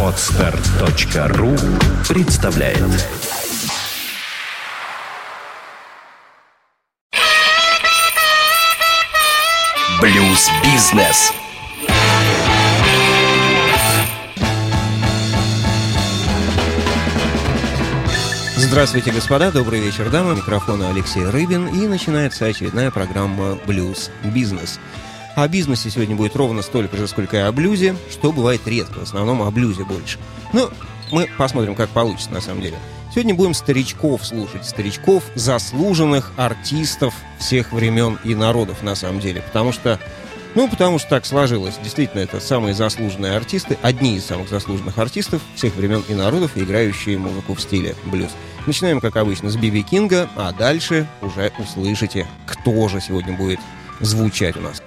Отстар.ру представляет Блюз-бизнес Здравствуйте, господа, добрый вечер, дамы. Микрофона Алексей Рыбин, и начинается очередная программа «Блюз Бизнес». О бизнесе сегодня будет ровно столько же, сколько и о блюзе, что бывает редко, в основном о блюзе больше. Ну, мы посмотрим, как получится на самом деле. Сегодня будем старичков слушать, старичков, заслуженных артистов всех времен и народов на самом деле, потому что ну, потому что так сложилось. Действительно, это самые заслуженные артисты, одни из самых заслуженных артистов всех времен и народов, играющие музыку в стиле блюз. Начинаем, как обычно, с Биби Кинга, а дальше уже услышите, кто же сегодня будет звучать у нас.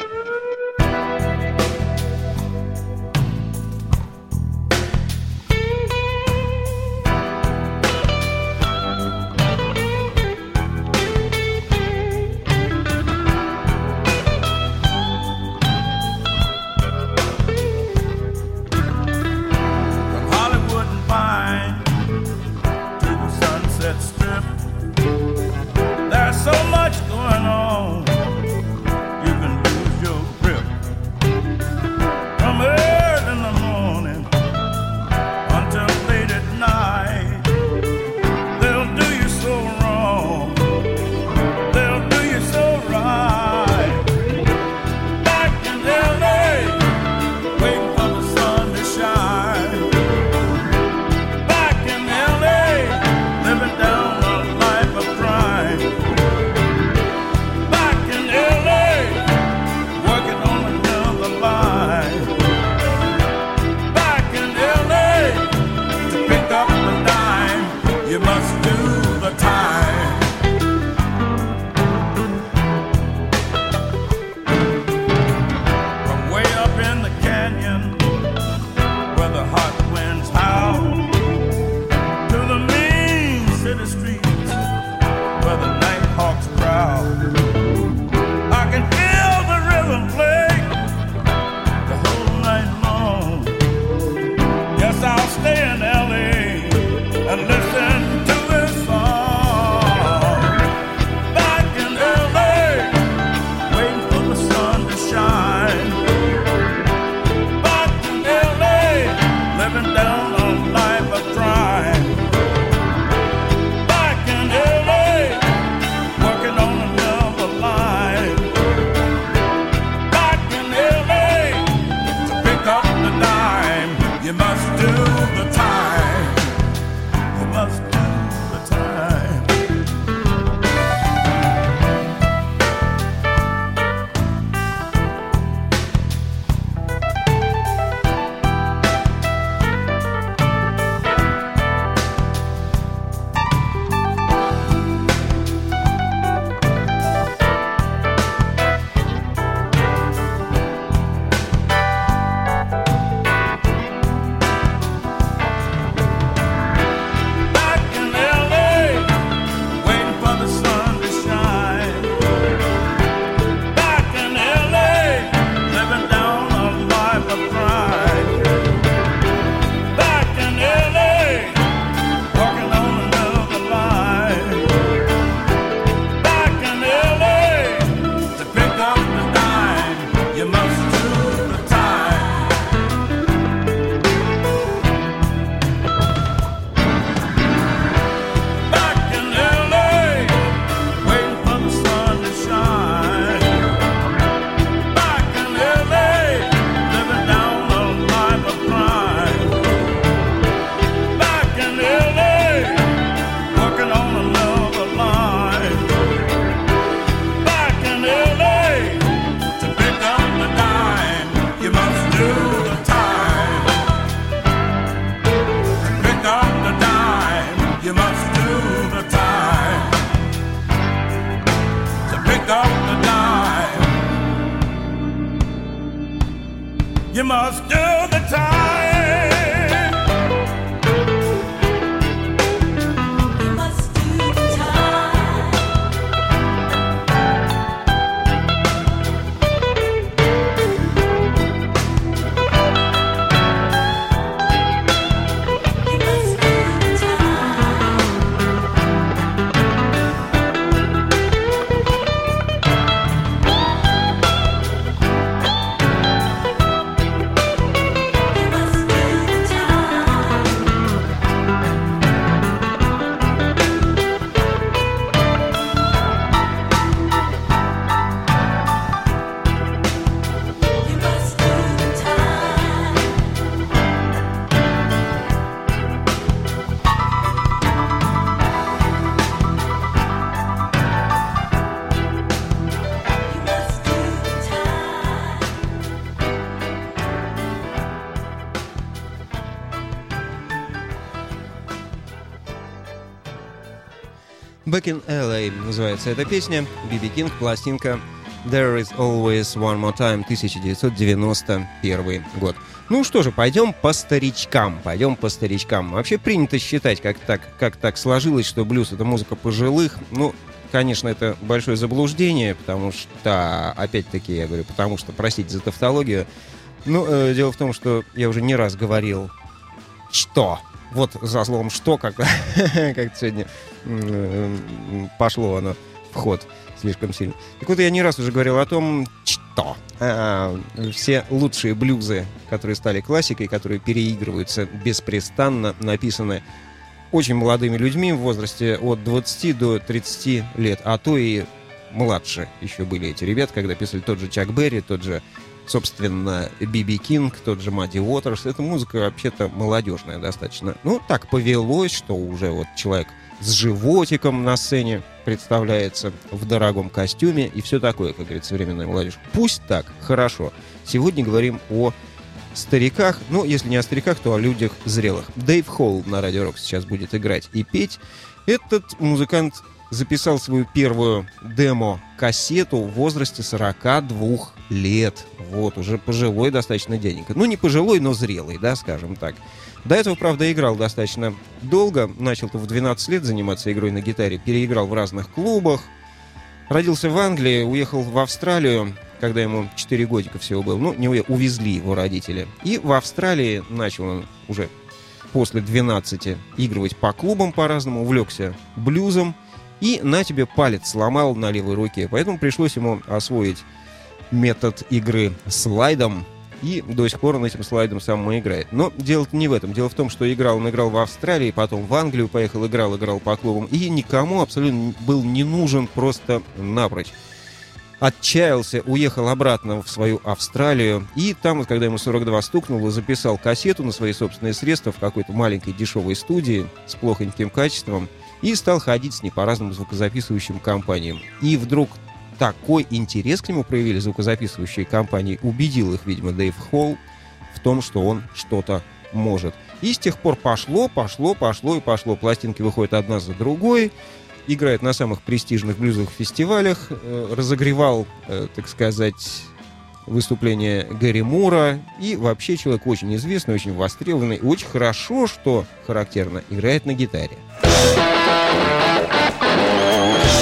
Back in LA называется эта песня. Биби Кинг, пластинка There is always one more time, 1991 год. Ну что же, пойдем по старичкам, пойдем по старичкам. Вообще принято считать, как так, как так сложилось, что блюз — это музыка пожилых. Ну, конечно, это большое заблуждение, потому что, опять-таки, я говорю, потому что, простите за тавтологию, ну, э, дело в том, что я уже не раз говорил, что вот за словом «что», как, как сегодня пошло оно в ход слишком сильно. Так вот, я не раз уже говорил о том, что а, все лучшие блюзы, которые стали классикой, которые переигрываются беспрестанно, написаны очень молодыми людьми в возрасте от 20 до 30 лет, а то и младше еще были эти ребята, когда писали тот же Чак Берри, тот же собственно, Биби Кинг, тот же Мадди Уотерс. Эта музыка вообще-то молодежная достаточно. Ну, так повелось, что уже вот человек с животиком на сцене представляется в дорогом костюме и все такое, как говорит современная молодежь. Пусть так, хорошо. Сегодня говорим о стариках, ну, если не о стариках, то о людях зрелых. Дэйв Холл на Радио Рок сейчас будет играть и петь. Этот музыкант записал свою первую демо-кассету в возрасте 42 лет. Вот, уже пожилой достаточно дяденька. Ну, не пожилой, но зрелый, да, скажем так. До этого, правда, играл достаточно долго. Начал-то в 12 лет заниматься игрой на гитаре. Переиграл в разных клубах. Родился в Англии, уехал в Австралию, когда ему 4 годика всего было. Ну, не увезли его родители. И в Австралии начал он уже после 12 игрывать по клубам по-разному, увлекся блюзом – и на тебе палец сломал на левой руке. Поэтому пришлось ему освоить метод игры слайдом. И до сих пор он этим слайдом сам и играет. Но дело не в этом. Дело в том, что играл он играл в Австралии, потом в Англию поехал, играл, играл по клубам. И никому абсолютно был не нужен просто напрочь. Отчаялся, уехал обратно в свою Австралию. И там, вот, когда ему 42 стукнуло, записал кассету на свои собственные средства в какой-то маленькой дешевой студии с плохоньким качеством и стал ходить с ней по разным звукозаписывающим компаниям. И вдруг такой интерес к нему проявили звукозаписывающие компании, убедил их, видимо, Дэйв Холл в том, что он что-то может. И с тех пор пошло, пошло, пошло и пошло. Пластинки выходят одна за другой, играет на самых престижных блюзовых фестивалях, э, разогревал, э, так сказать, выступление Гэри Мура. И вообще человек очень известный, очень востребованный. Очень хорошо, что характерно, играет на гитаре. Música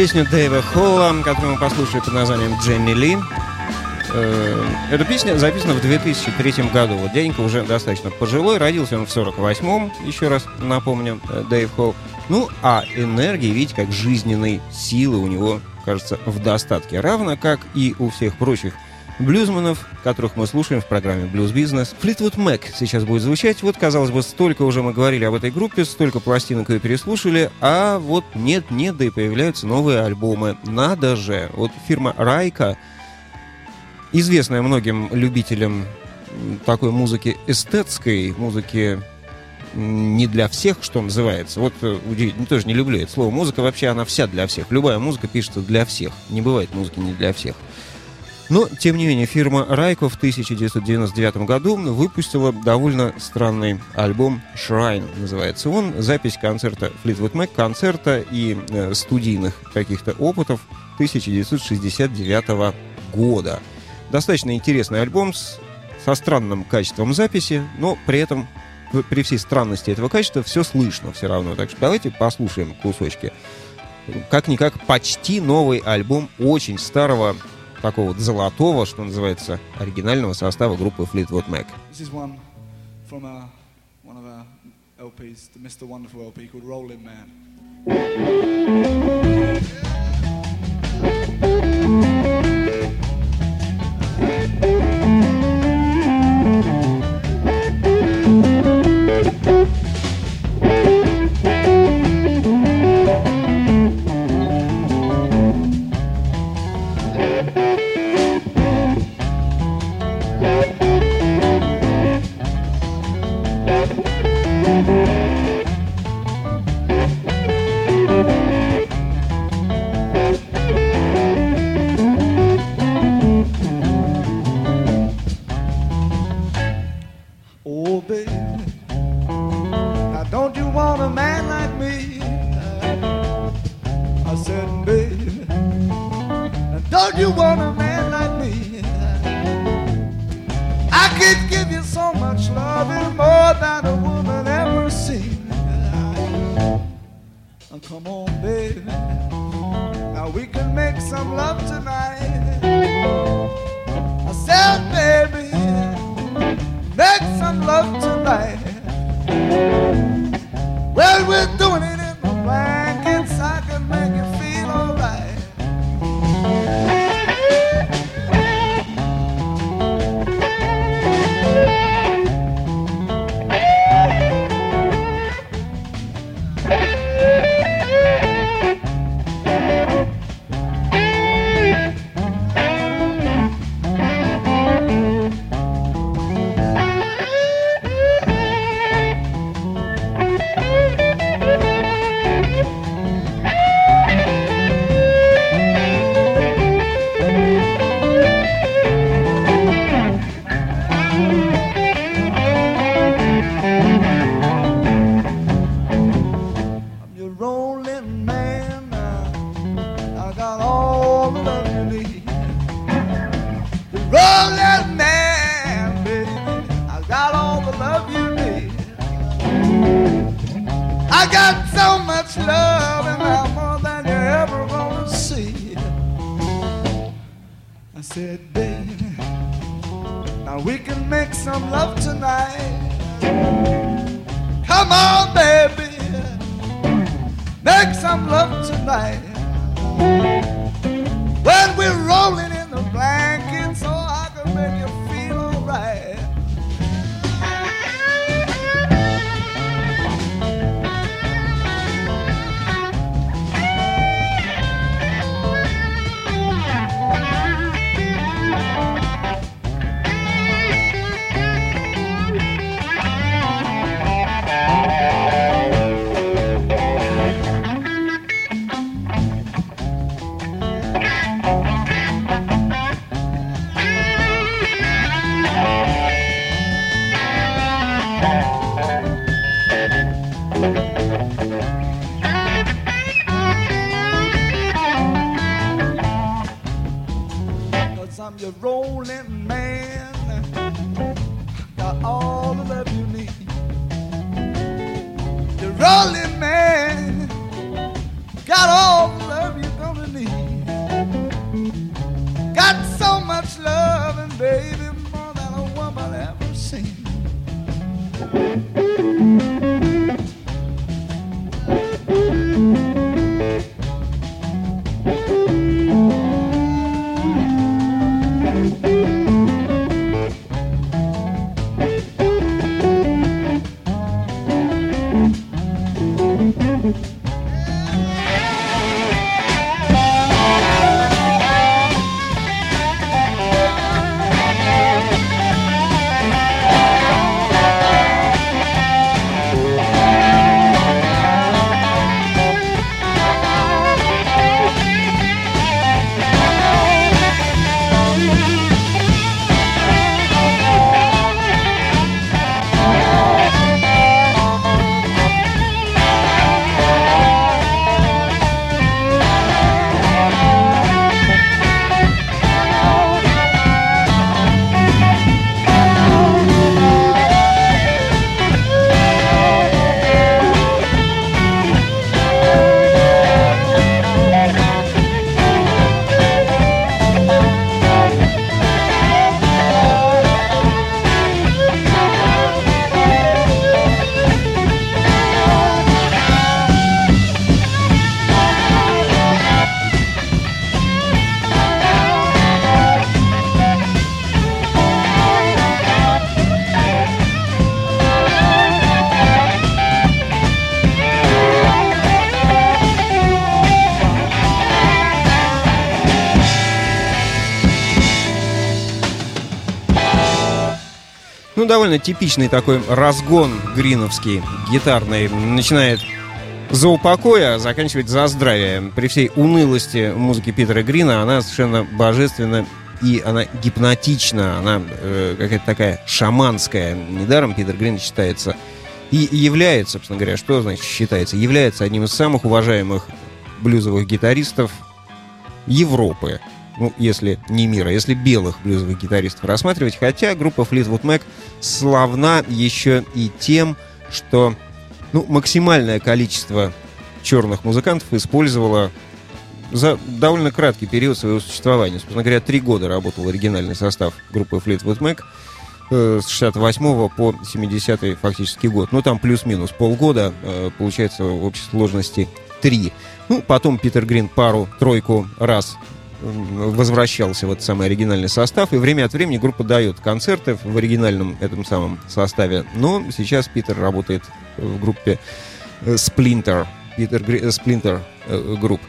Песню Дэйва Холла, которую мы послушали под названием «Дженни Ли». Э, Эта песня записана в 2003 году. Вот дяденька уже достаточно пожилой, родился он в 48-м, еще раз напомню, э, Дэйв Холл. Ну, а энергии, видите, как жизненной силы у него, кажется, в достатке. Равно как и у всех прочих блюзманов, которых мы слушаем в программе «Блюз Бизнес». Флитвуд Мэк сейчас будет звучать. Вот, казалось бы, столько уже мы говорили об этой группе, столько пластинок ее переслушали, а вот нет-нет, да и появляются новые альбомы. Надо же! Вот фирма «Райка», известная многим любителям такой музыки эстетской, музыки не для всех, что называется. Вот э, удивительно, тоже не люблю это слово. Музыка вообще, она вся для всех. Любая музыка пишется для всех. Не бывает музыки не для всех. Но, тем не менее, фирма Райко в 1999 году выпустила довольно странный альбом «Shrine» называется он. Запись концерта Fleetwood Mac, концерта и э, студийных каких-то опытов 1969 года. Достаточно интересный альбом с, со странным качеством записи, но при этом при всей странности этого качества все слышно все равно. Так что давайте послушаем кусочки. Как-никак почти новый альбом очень старого такого вот золотого, что называется, оригинального состава группы Fleetwood Mac. Uh, LPs, the Mr. Wonderful LP called Rolling Man. Довольно типичный такой разгон гриновский, гитарный. Начинает за упокой, а заканчивает за здравие. При всей унылости музыки Питера Грина она совершенно божественна и она гипнотична, она э, какая-то такая шаманская. Недаром Питер Грин считается и является, собственно говоря, что значит считается? Является одним из самых уважаемых блюзовых гитаристов Европы. Ну, если не мира, если белых блюзовых гитаристов рассматривать. Хотя группа Fleetwood Mac славна еще и тем, что ну, максимальное количество черных музыкантов использовала за довольно краткий период своего существования. Собственно говоря, три года работал оригинальный состав группы Fleetwood Mac э, с 68 по 70 фактически год. Ну, там плюс-минус полгода, э, получается в общей сложности три. Ну, потом Питер Грин пару-тройку раз возвращался в этот самый оригинальный состав, и время от времени группа дает концерты в оригинальном этом самом составе. Но сейчас Питер работает в группе э, Splinter, Питер э, Splinter э, групп.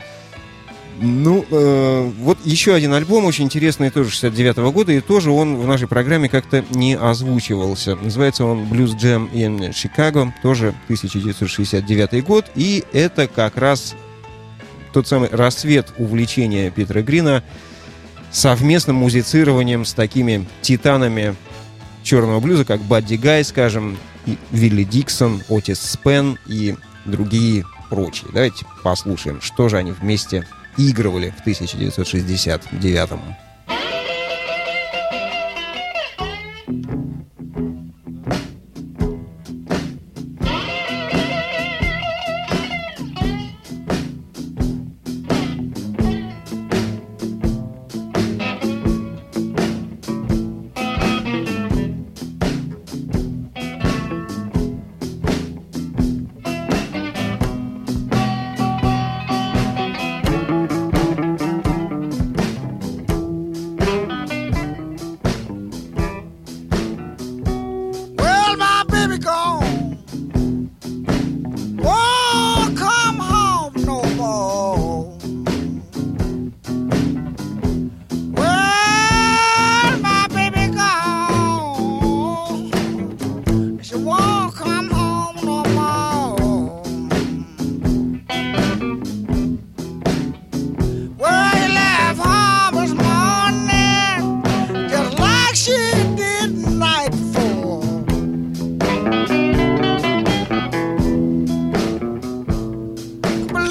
Ну, э, вот еще один альбом очень интересный, тоже 69 года, и тоже он в нашей программе как-то не озвучивался. Называется он Blues Jam in Chicago, тоже 1969 год, и это как раз тот самый рассвет увлечения Питера Грина совместным музицированием с такими титанами черного блюза, как Бадди Гай, скажем, и Вилли Диксон, Отис Спен и другие прочие. Давайте послушаем, что же они вместе игрывали в 1969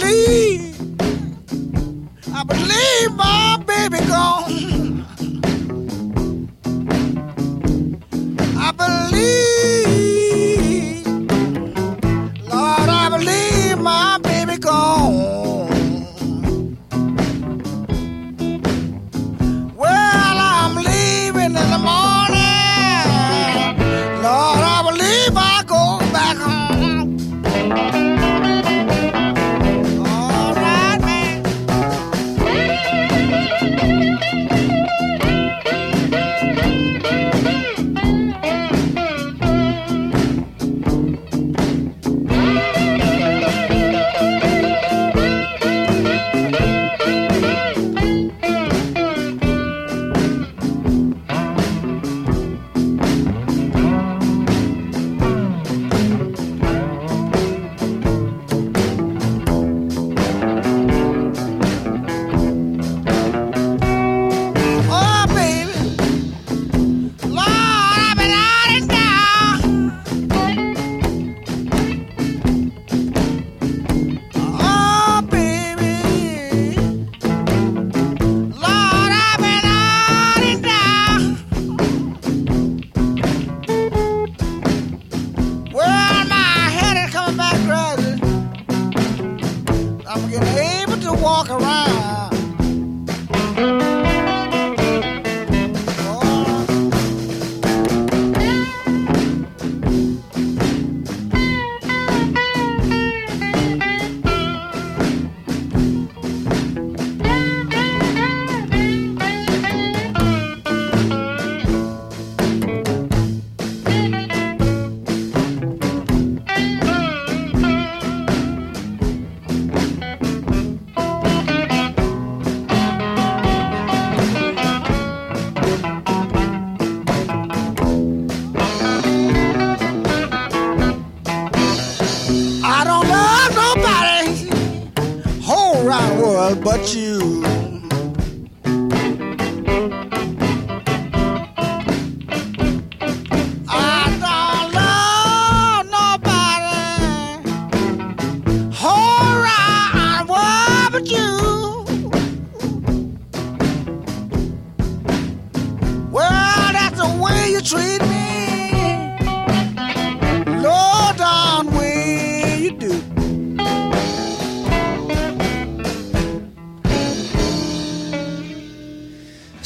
believe, I believe my baby gone.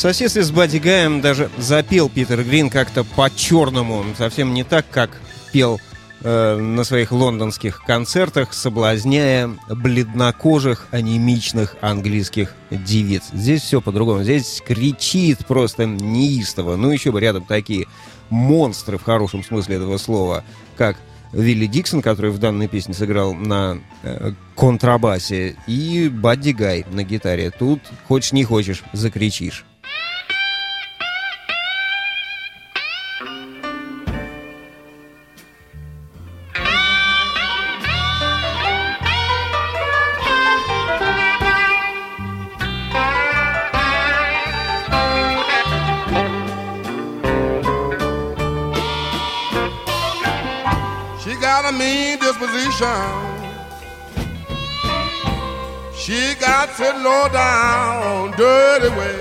Соседстве с Бадди Гаем даже запел Питер Грин как-то по-черному, совсем не так, как пел э, на своих лондонских концертах, соблазняя бледнокожих, анемичных английских девиц. Здесь все по-другому. Здесь кричит просто неистово. Ну, еще бы рядом такие монстры в хорошем смысле этого слова, как Вилли Диксон, который в данной песне сыграл на э, контрабасе, и Бадди Гай на гитаре. Тут хочешь не хочешь, закричишь. Mean disposition. She got to low down, dirty way.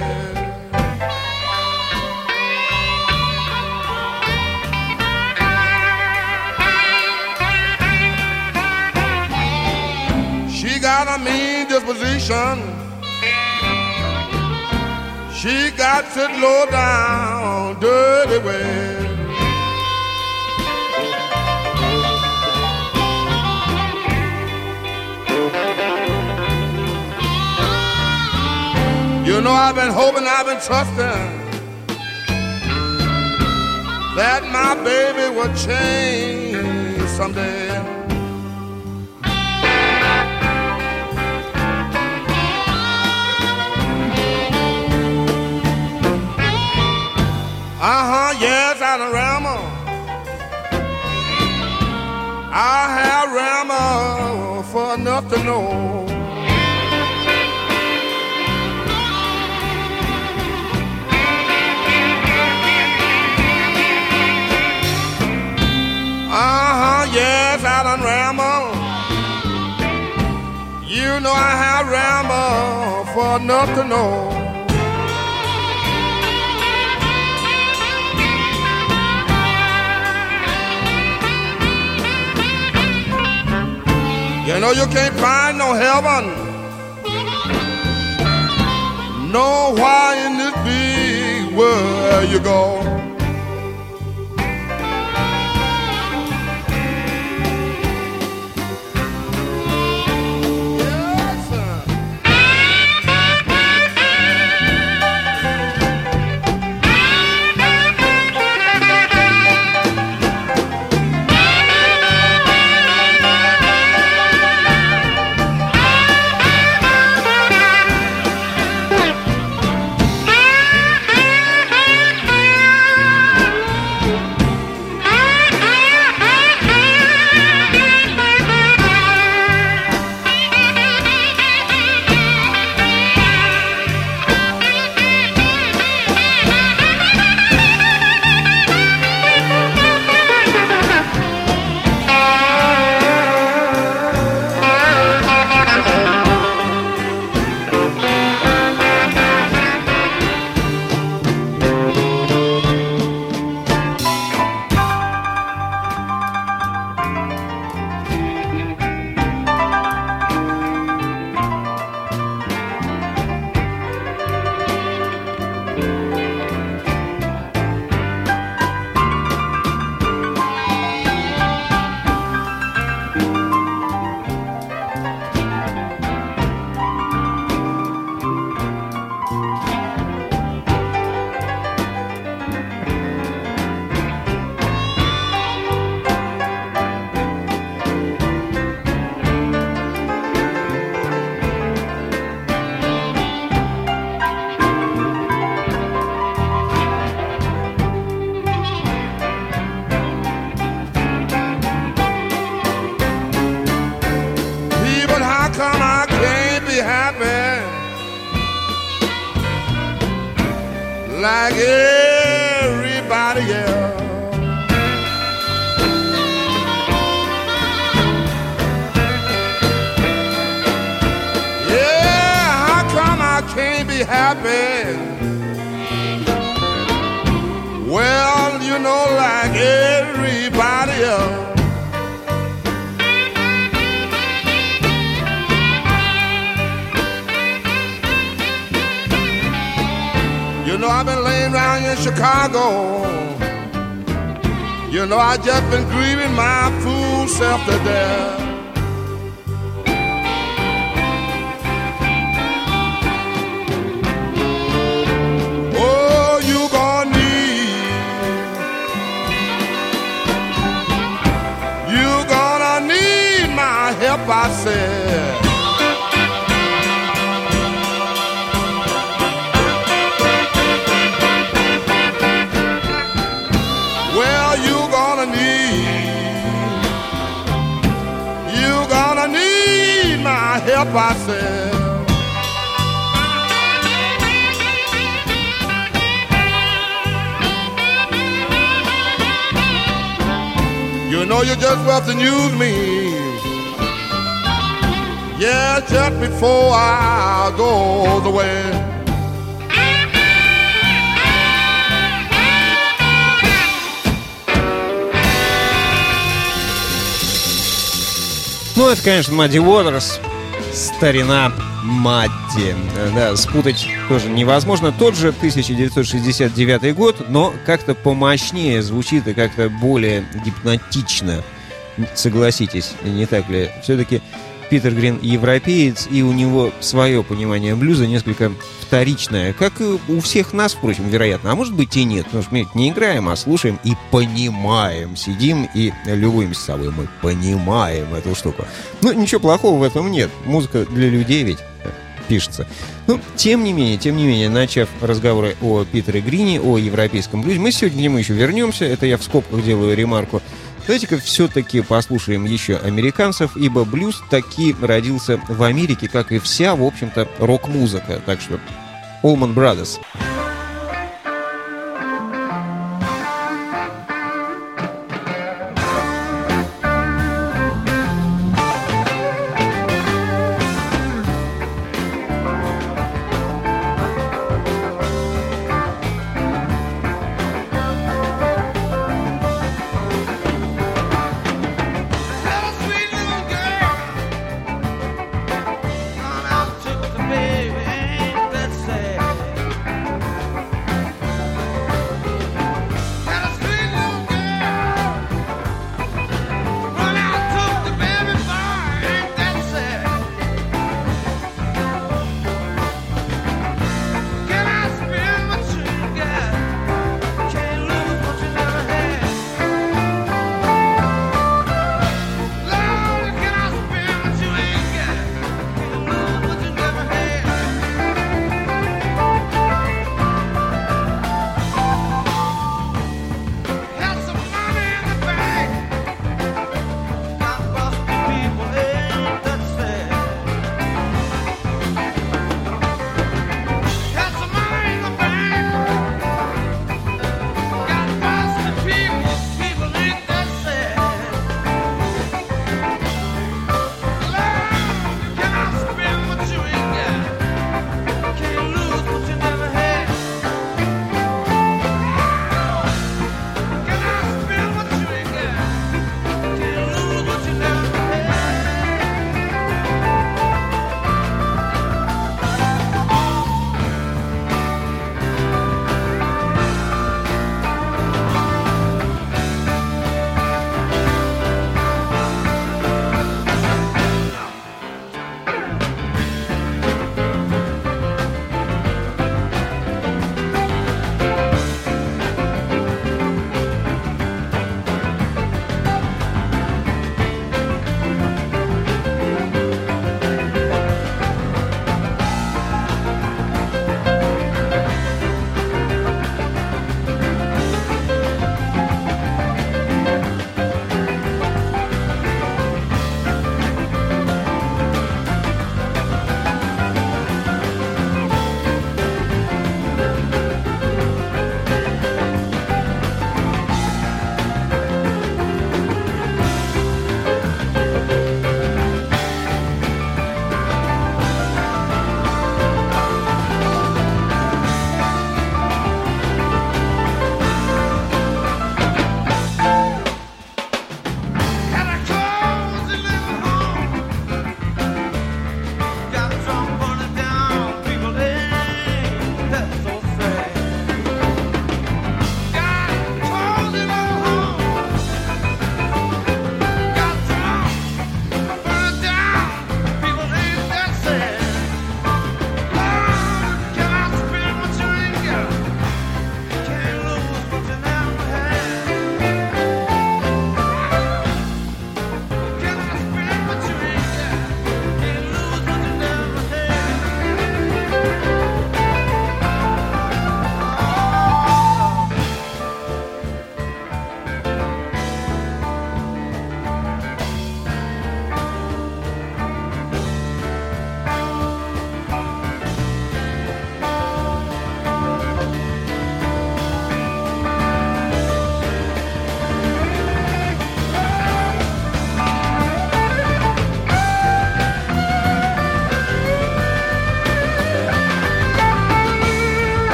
She got a mean disposition. She got to low down, dirty way. Know, I've been hoping, I've been trusting that my baby would change someday. Uh huh, yes, I done ramble. I have ramble for enough to know. Uh huh, yes, I done ramble. You know I have ramble for for enough to know. You know you can't find no heaven. No why in this big world you go. Just been grieving my fool self to death. You just left to use me. Yeah, just before I go the way. Ну, это, конечно, Мадди Уотерс. Старина Мадди. Э, Да, спутать тоже невозможно. Тот же 1969 год, но как-то помощнее звучит и как-то более гипнотично. Согласитесь, не так ли? Все-таки Питер Грин европеец, и у него свое понимание блюза несколько вторичное, как и у всех нас, впрочем, вероятно. А может быть и нет, потому что мы не играем, а слушаем и понимаем. Сидим и любуемся собой. Мы понимаем эту штуку. Ну, ничего плохого в этом нет. Музыка для людей ведь э, пишется. Ну, тем не менее, тем не менее, начав разговоры о Питере Грине, о европейском блюзе, мы сегодня к нему еще вернемся. Это я в скобках делаю ремарку. Давайте-ка все-таки послушаем еще американцев, ибо блюз таки родился в Америке, как и вся, в общем-то, рок-музыка. Так что Allman Brothers.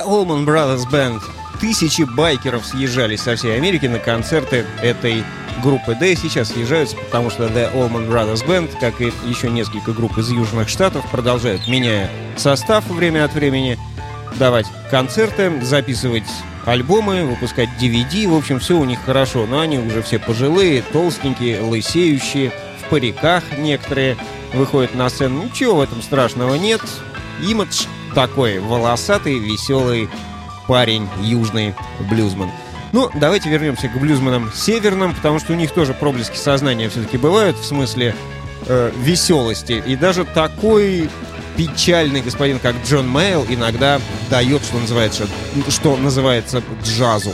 The Allman Brothers Band. Тысячи байкеров съезжались со всей Америки на концерты этой группы. Да и сейчас съезжаются, потому что The Allman Brothers Band, как и еще несколько групп из Южных Штатов, продолжают, меняя состав время от времени, давать концерты, записывать альбомы, выпускать DVD. В общем, все у них хорошо. Но они уже все пожилые, толстенькие, лысеющие, в париках некоторые выходят на сцену. Ничего в этом страшного нет. Имидж такой волосатый, веселый парень, южный блюзман. Ну, давайте вернемся к блюзманам северным, потому что у них тоже проблески сознания все-таки бывают, в смысле э, веселости. И даже такой печальный господин, как Джон Мейл, иногда дает, что называется, что называется джазу.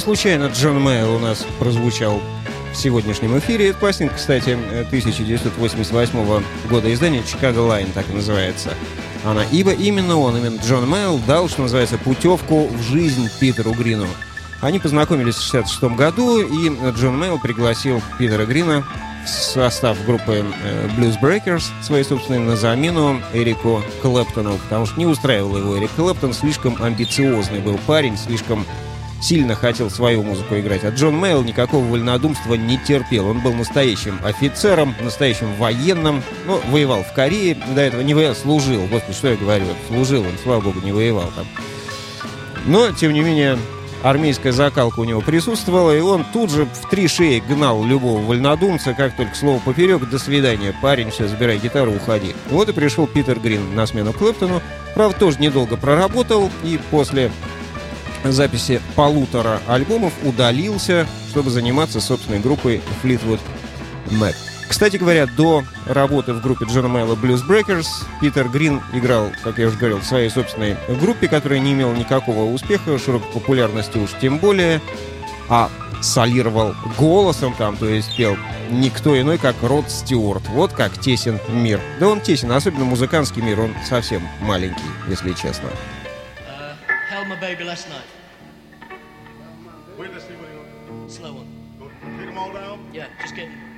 Случайно Джон Мейолл у нас прозвучал в сегодняшнем эфире. Это пластинка, кстати, 1988 года издания «Chicago Line», так и называется она. Ибо именно он, именно Джон Мейолл, дал, что называется, путевку в жизнь Питеру Грину. Они познакомились в 66 году, и Джон Мейолл пригласил Питера Грина в состав группы э, Bluesbreakers, своей собственной, на замену Эрику Клэптону, потому что не устраивал его Эрик Клэптон, слишком амбициозный был парень, слишком сильно хотел свою музыку играть. А Джон Мэйл никакого вольнодумства не терпел. Он был настоящим офицером, настоящим военным. Ну, воевал в Корее, до этого не воевал, служил. Господи, что я говорю? Служил он, слава богу, не воевал там. Но, тем не менее, армейская закалка у него присутствовала, и он тут же в три шеи гнал любого вольнодумца, как только слово поперек, до свидания, парень, все, забирай гитару, уходи. Вот и пришел Питер Грин на смену Клэптону. Правда, тоже недолго проработал, и после записи полутора альбомов удалился, чтобы заниматься собственной группой Fleetwood Mac. Кстати говоря, до работы в группе Джона Мэйла Blues Breakers Питер Грин играл, как я уже говорил, в своей собственной группе, которая не имела никакого успеха, широкой популярности уж тем более, а солировал голосом там, то есть пел никто иной, как Род Стюарт. Вот как тесен мир. Да он тесен, особенно музыкантский мир, он совсем маленький, если честно. My baby last night. Wait, let's see what he Slow one. Go Take them all down? Yeah, just get.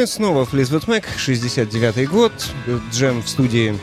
Ну и снова Флизвуд Мэк, 69-й год, джем в студии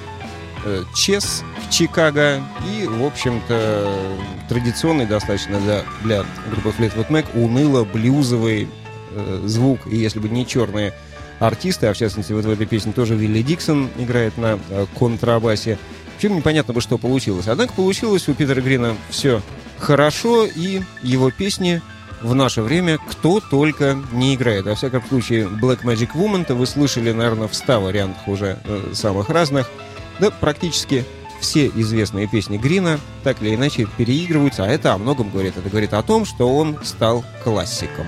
э, Чес в Чикаго и, в общем-то, традиционный достаточно для, для группы Флитвуд Мэк уныло-блюзовый э, звук. И если бы не черные артисты, а в частности вот в этой песне тоже Вилли Диксон играет на э, контрабасе, в общем, непонятно бы, что получилось. Однако получилось у Питера Грина все хорошо, и его песни в наше время кто только не играет. Во всяком случае, Black Magic Woman-то вы слышали, наверное, в 100 вариантах уже э, самых разных. Да, практически все известные песни Грина так или иначе переигрываются, а это о многом говорит. Это говорит о том, что он стал классиком.